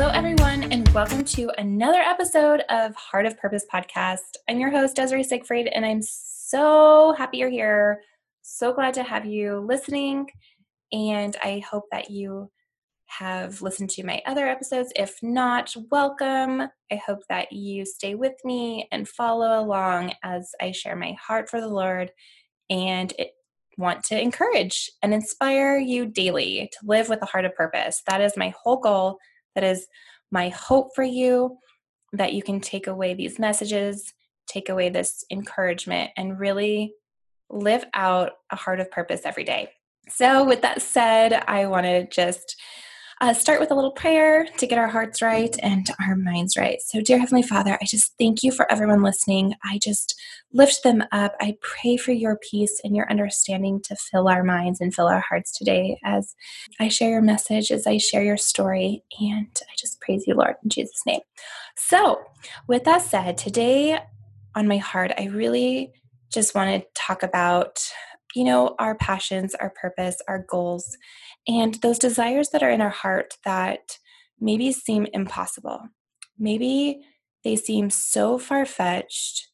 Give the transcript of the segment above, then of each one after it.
Hello, everyone, and welcome to another episode of Heart of Purpose podcast. I'm your host, Desiree Siegfried, and I'm so happy you're here. So glad to have you listening, and I hope that you have listened to my other episodes. If not, welcome. I hope that you stay with me and follow along as I share my heart for the Lord and it, want to encourage and inspire you daily to live with a heart of purpose. That is my whole goal. That is my hope for you that you can take away these messages, take away this encouragement, and really live out a heart of purpose every day. So, with that said, I want to just uh, start with a little prayer to get our hearts right and our minds right. So, dear Heavenly Father, I just thank you for everyone listening. I just lift them up. I pray for your peace and your understanding to fill our minds and fill our hearts today as I share your message, as I share your story. And I just praise you, Lord, in Jesus' name. So, with that said, today on my heart, I really just want to talk about you know, our passions, our purpose, our goals, and those desires that are in our heart that maybe seem impossible. Maybe they seem so far fetched,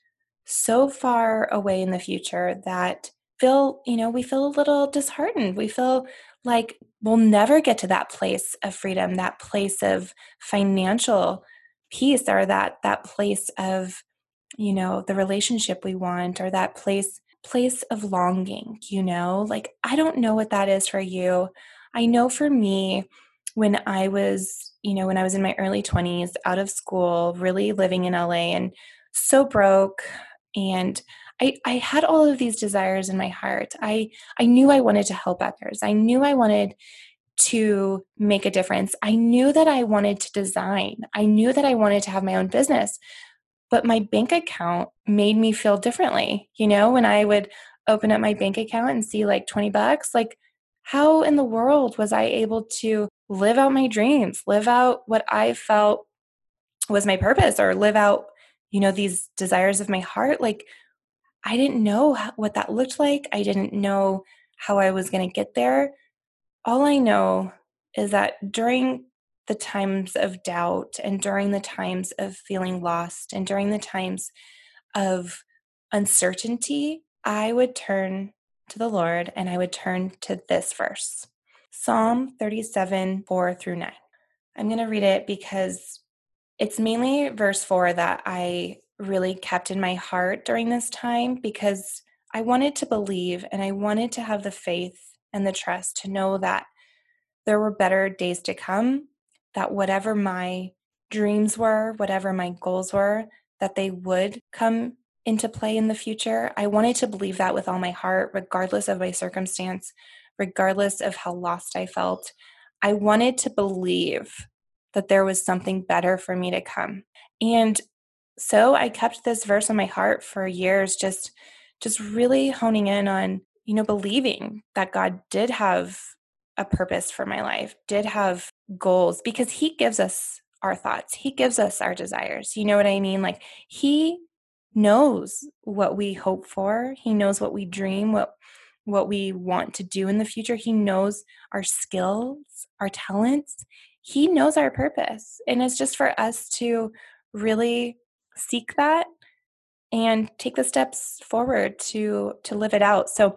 so far away in the future that feel, you know, we feel a little disheartened. We feel like we'll never get to that place of freedom, that place of financial peace or that that place of you know the relationship we want or that place place of longing, you know? Like, I don't know what that is for you. I know for me, when I was, you know, when I was in my early 20s, out of school, really living in LA and so broke and I, I had all of these desires in my heart. I, I knew I wanted to help others. I knew I wanted to make a difference. I knew that I wanted to design. I knew that I wanted to have my own business but my bank account made me feel differently. You know, when I would open up my mm-hmm. bank account and see like 20 bucks, like how in the world was I able to live out my dreams, live out what I felt was my purpose or live out, you know, these desires of my heart? Like I didn't know what that looked like. I didn't know how I was going to get there. All I know is that during the times of doubt and during the times of feeling lost and during the times of uncertainty, I would turn to the Lord and I would turn to this verse Psalm 37 4 through 9. I'm going to read it because it's mainly verse 4 that I really kept in my heart during this time because I wanted to believe and I wanted to have the faith and the trust to know that there were better days to come that whatever my dreams were, whatever my goals were, that they would come into play in the future. I wanted to believe that with all my heart, regardless of my circumstance, regardless of how lost I felt. I wanted to believe that there was something better for me to come. And so I kept this verse in my heart for years, just just really honing in on, you know, believing that God did have a purpose for my life, did have goals because he gives us our thoughts. He gives us our desires. You know what I mean? Like he knows what we hope for. He knows what we dream, what what we want to do in the future. He knows our skills, our talents. He knows our purpose. And it's just for us to really seek that and take the steps forward to to live it out. So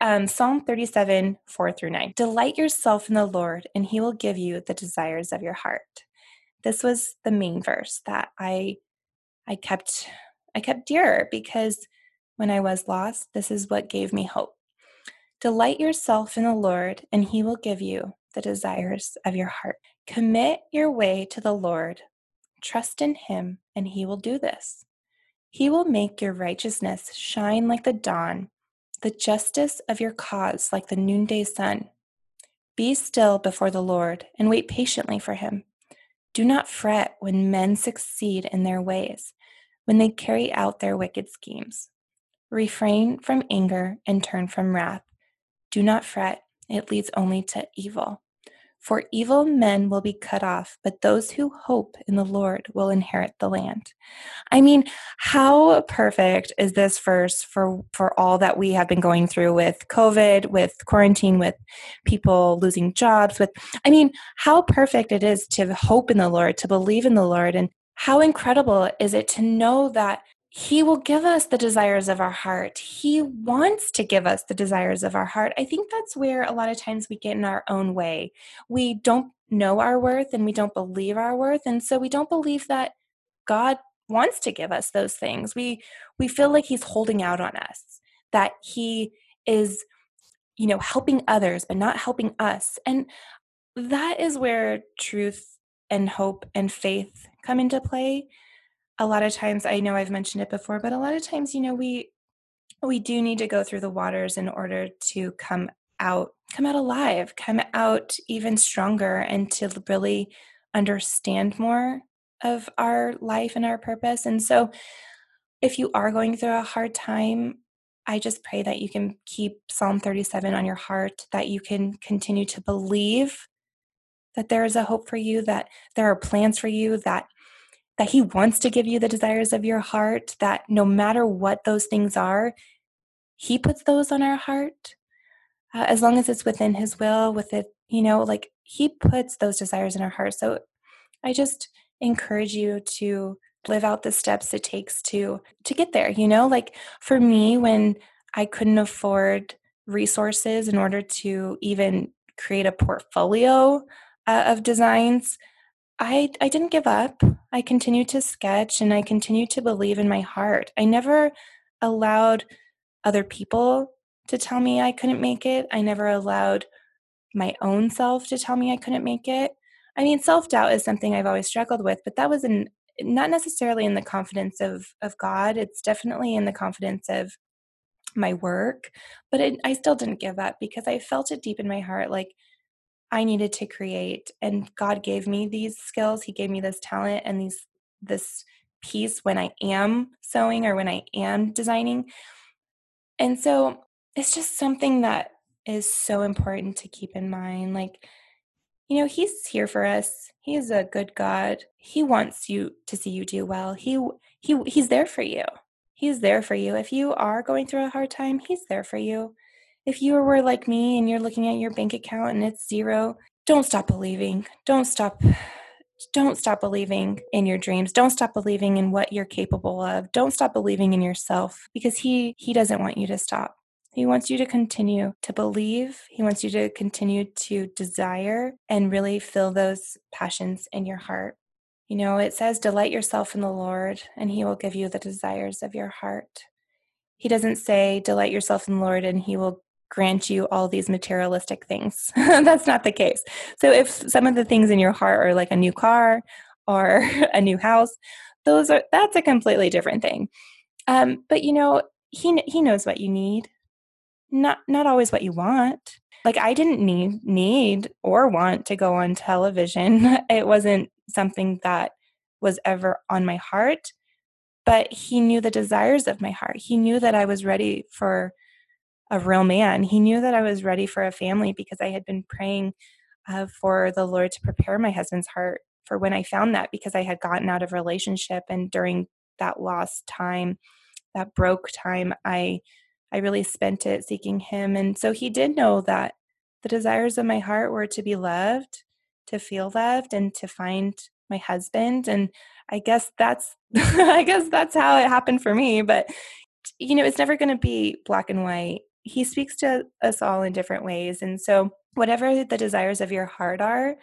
um, psalm 37 4 through 9 delight yourself in the lord and he will give you the desires of your heart. This was the main verse that i i kept i kept dear because when i was lost this is what gave me hope. Delight yourself in the lord and he will give you the desires of your heart. Commit your way to the lord. Trust in him and he will do this he will make your righteousness shine like the dawn, the justice of your cause like the noonday sun. Be still before the Lord and wait patiently for him. Do not fret when men succeed in their ways, when they carry out their wicked schemes. Refrain from anger and turn from wrath. Do not fret, it leads only to evil. For evil men will be cut off, but those who hope in the Lord will inherit the land. I mean, how perfect is this verse for, for all that we have been going through with COVID, with quarantine, with people losing jobs, with, I mean, how perfect it is to hope in the Lord, to believe in the Lord. And how incredible is it to know that he will give us the desires of our heart. He wants to give us the desires of our heart. I think that's where a lot of times we get in our own way. We don't know our worth and we don't believe our worth. And so we don't believe that God wants to give us those things. We we feel like he's holding out on us, that he is you know helping others but not helping us. And that is where truth and hope and faith come into play a lot of times i know i've mentioned it before but a lot of times you know we we do need to go through the waters in order to come out come out alive come out even stronger and to really understand more of our life and our purpose. And so if you are going through a hard time i just pray that you can keep psalm 37 on your heart that you can continue to believe that there is a hope for you that there are plans for you that that He wants to give you the desires of your heart, that no matter what those things are, He puts those on our heart. Uh, as long as it's within His will, with it, you know, like He puts those desires in our heart. So I just encourage you to live out the steps it takes to to get there you know like for me when i couldn't afford resources in order to even create a portfolio uh, of designs I, I didn't give up. I continued to sketch and I continued to believe in my heart. I never allowed other people to tell me I couldn't make it. I never allowed my own self to tell me I couldn't make it. I mean, self doubt is something I've always struggled with, but that was in not necessarily in the confidence of of God. It's definitely in the confidence of my work, but it, I still didn't give up because I felt it deep in my heart. Like I needed to create and God gave me these skills. He gave me this talent and these this piece when I am sewing or when I am designing. And so it's just something that is so important to keep in mind like you know he's here for us he is a good god he wants you to see you do well he he he's there for you he's there for you if you are going through a hard time he's there for you if you were like me and you're looking at your bank account and it's zero, don't stop believing. Don't stop don't stop believing in your dreams. Don't stop believing in what you're capable of. Don't stop believing in yourself because he he doesn't want you to stop. He wants you to continue to believe. He wants you to continue to desire and really fill those passions in your heart. You know, it says, Delight yourself in the Lord, and He will give you the desires of your heart. He doesn't say, Delight yourself in the Lord, and He will grant you all these materialistic things. That's not the case. So if some of the things in your heart are like a new car or a new house, those are that's a completely different thing. Um, but you know, he he knows what you need, not not always what you want. Like I didn't need need or want to go on television. It wasn't something that was ever on my heart. But he knew the desires of my heart. He knew that I was ready for a real man. He knew that I was ready for a family because I had been praying uh, for the Lord to prepare my husband's heart for when I found that because I had gotten out of relationship and during that lost time, that broke time, I I really spent it seeking him. And so he did know that the desires of my heart were to be loved, to feel loved, and to find my husband. And I guess that's I guess that's how it happened for me. But you know, it's never going to be black and white he speaks to us all in different ways. And so, whatever the desires of your heart are,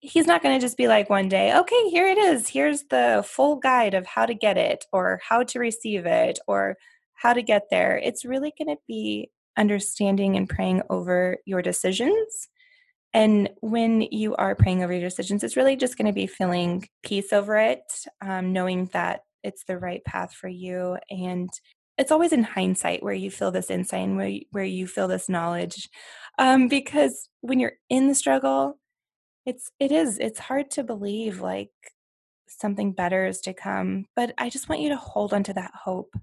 he's not going to just be like one day, okay, here it is. Here's the full guide of how to get it or how to receive it or how to get there. It's really going to be understanding and praying over your decisions. And when you are praying over your decisions, it's really just going to be feeling peace over it, um, knowing that it's the right path for you and it's always in hindsight where you feel this insight and where you, where you feel this knowledge um, because when you're in the struggle it's it is it's hard to believe like something better is to come but i just want you to hold on to that hope.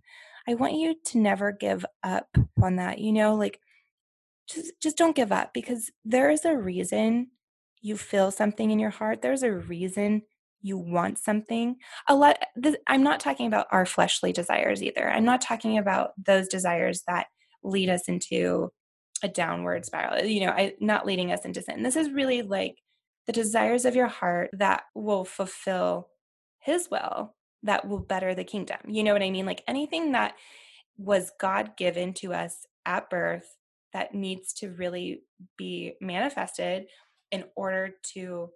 I want you to never give up on that you know like just just don't give up because there is a reason you feel something in your heart, there's a reason you want something. A lot this, I'm not talking about our fleshly desires either. I'm not talking about those desires that lead us into a downward spiral. Uh, you know, I not leading us into sin. This is really like the desires of your heart that will fulfill his will, that will better the kingdom. You know what I mean? Like anything that was God given to us at birth that needs to really be manifested in order to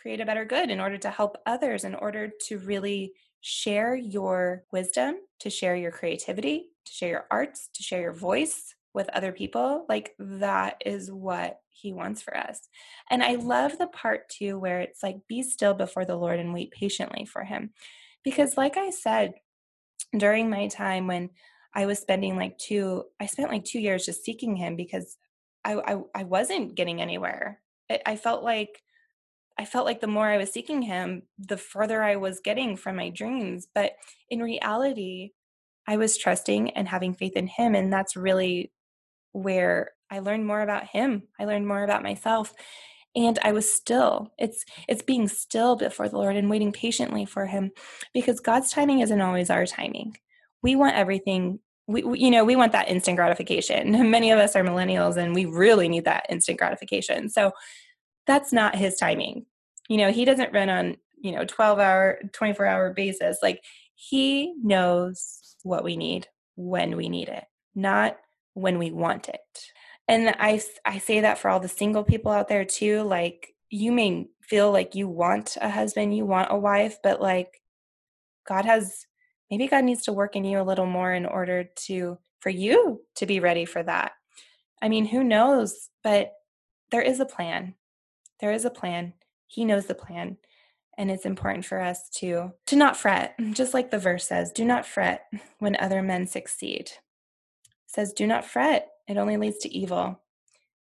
create a better good, in order to help others, in order to really share your wisdom, to share your creativity, to share your arts, to share your voice with other people. Like that is what he wants for us. And I love the part too where it's like, be still before the Lord and wait patiently for him. Because, like I said, during my time when I was spending like two, I spent like two years just seeking him because I, I, I wasn't getting anywhere. I, I felt like I felt like the more I was seeking him, the further I was getting from my dreams. But in reality, I was trusting and having faith in him. And that's really where I learned more about him. I learned more about myself. And I was still. It's it's being still before the Lord and waiting patiently for him because God's timing isn't always our timing. We want everything we, you know we want that instant gratification many of us are millennials and we really need that instant gratification so that's not his timing you know he doesn't run on you know 12 hour 24 hour basis like he knows what we need when we need it not when we want it. And i i say that for all the single people out there too like you may feel like you want a husband you want a wife but like god has maybe god needs to work in you a little more in order to for you to be ready for that. I mean who knows? But there is a plan. There is a plan he knows the plan. And it's important for us to to not fret, just like the verse says, do not fret when other men succeed. It says, do not fret. It only leads to evil.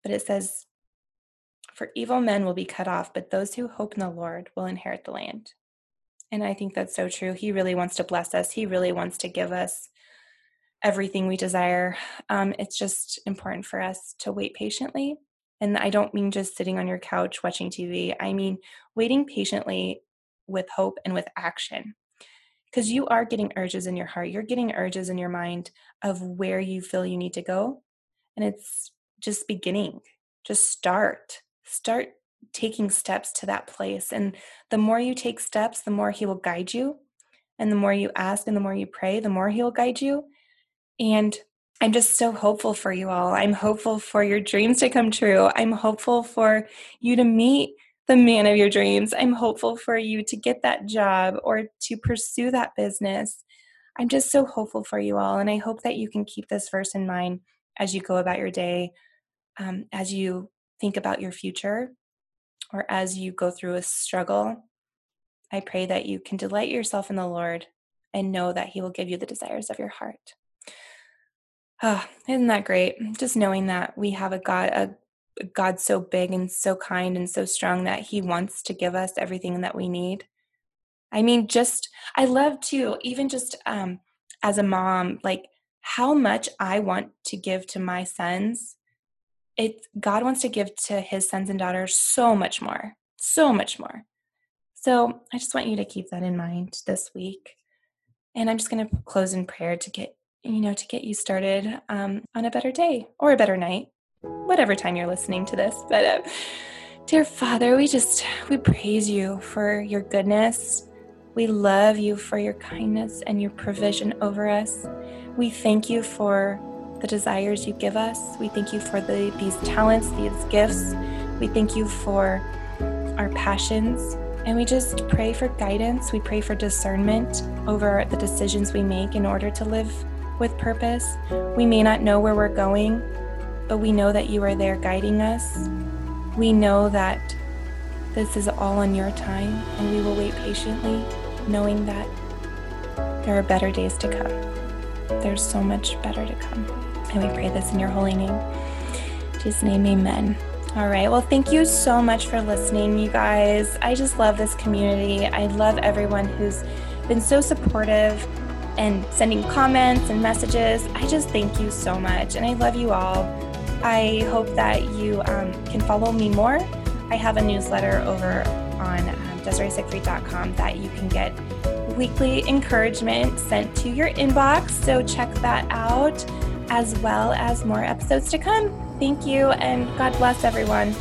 But it says, for evil men will be cut off, but those who hope in the Lord will inherit the land. And I think that's so true. He really wants to bless us. He really wants to give us everything we desire. Um, it's just important for us to wait patiently and I don't mean just sitting on your couch watching TV, I mean waiting patiently with hope and with action. Because you are getting urges in your heart, you're getting urges in your mind of where you feel you need to go. And it's just beginning. Just start. Start taking steps to that place. And the more you take steps, the more He will guide you. And the more you ask and the more you pray, the more He will guide you. And I'm just so hopeful for you all. I'm hopeful for your dreams to come true. I'm hopeful for you to meet the man of your dreams. I'm hopeful for you to get that job or to pursue that business. I'm just so hopeful for you all. And I hope that you can keep this verse in mind as you go about your day, um, as you think about your future, or as you go through a struggle. I pray that you can delight yourself in the Lord and know that He will give you the desires of your heart. Oh, isn't that great? Just knowing that we have a God, a, God so big and so kind and so strong that He wants to give us everything that we need. I mean, just I love to even just um, as a mom, like how much I want to give to my sons. It God wants to give to His sons and daughters so much more, so much more. So I just want you to keep that in mind this week. And I'm just going to close in prayer to get you know, to get you started um, on a better day or a better night, whatever time you're listening to this. But, uh, dear Father, we just, we praise you for your goodness. We love you for your kindness and your provision over us. We thank you for the desires you give us. We thank you for the, these talents, these gifts. We thank you for our passions. And we just pray for guidance. We pray for discernment over the decisions we make in order to live with purpose. We may not know where we're going, but we know that you are there guiding us. We know that this is all on your time, and we will wait patiently, knowing that there are better days to come. There's so much better to come. And we pray this in your holy name. Jesus' name, amen. All right. Well, thank you so much for listening, you guys. I just love this community. I love everyone who's been so supportive and sending comments and messages. I just thank you so much and I love you all. I hope that you um, can follow me more I have a newsletter over on um, DesireeSiegfried.com that you can get weekly encouragement sent to your inbox. So check that out, as well as more episodes to come. Thank you, and God bless everyone.